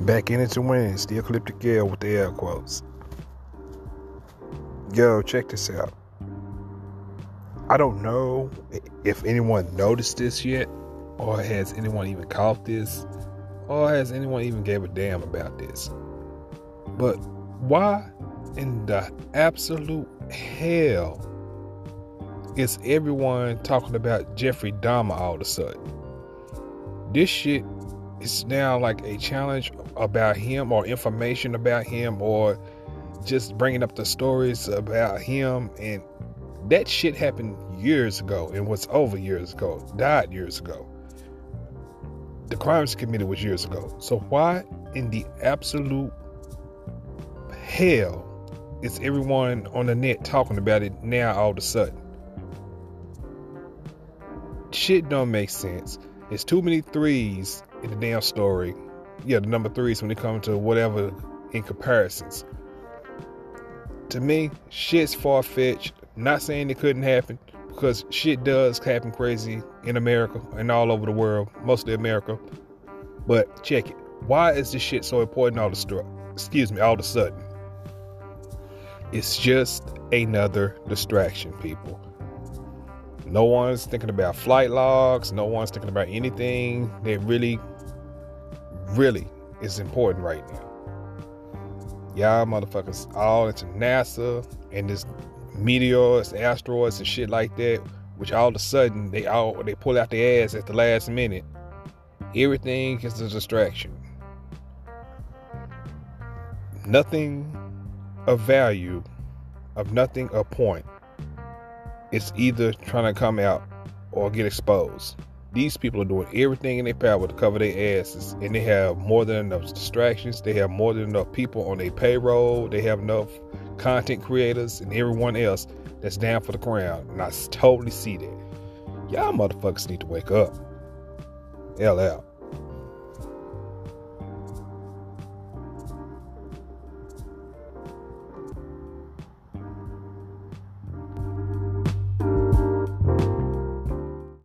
Back in it to win, clip the girl with the air quotes. Yo, check this out. I don't know if anyone noticed this yet, or has anyone even caught this, or has anyone even gave a damn about this. But why in the absolute hell is everyone talking about Jeffrey Dahmer all of a sudden? This shit is now like a challenge about him or information about him or just bringing up the stories about him. And that shit happened years ago and was over years ago died years ago. The crimes committed was years ago. So why in the absolute hell is everyone on the net talking about it now all of a sudden? Shit don't make sense it's too many threes in the damn story yeah, the number threes when it comes to whatever in comparisons. To me, shit's far fetched. Not saying it couldn't happen because shit does happen crazy in America and all over the world, mostly America. But check it. Why is this shit so important all of a excuse me, all of a sudden? It's just another distraction, people. No one's thinking about flight logs. No one's thinking about anything that really really is important right now. Y'all motherfuckers all into NASA and this meteors, asteroids, and shit like that, which all of a sudden they all they pull out their ass at the last minute. Everything is a distraction. Nothing of value, of nothing of point. It's either trying to come out or get exposed. These people are doing everything in their power to cover their asses, and they have more than enough distractions. They have more than enough people on their payroll. They have enough content creators and everyone else that's down for the crown. And I totally see that. Y'all motherfuckers need to wake up. L out.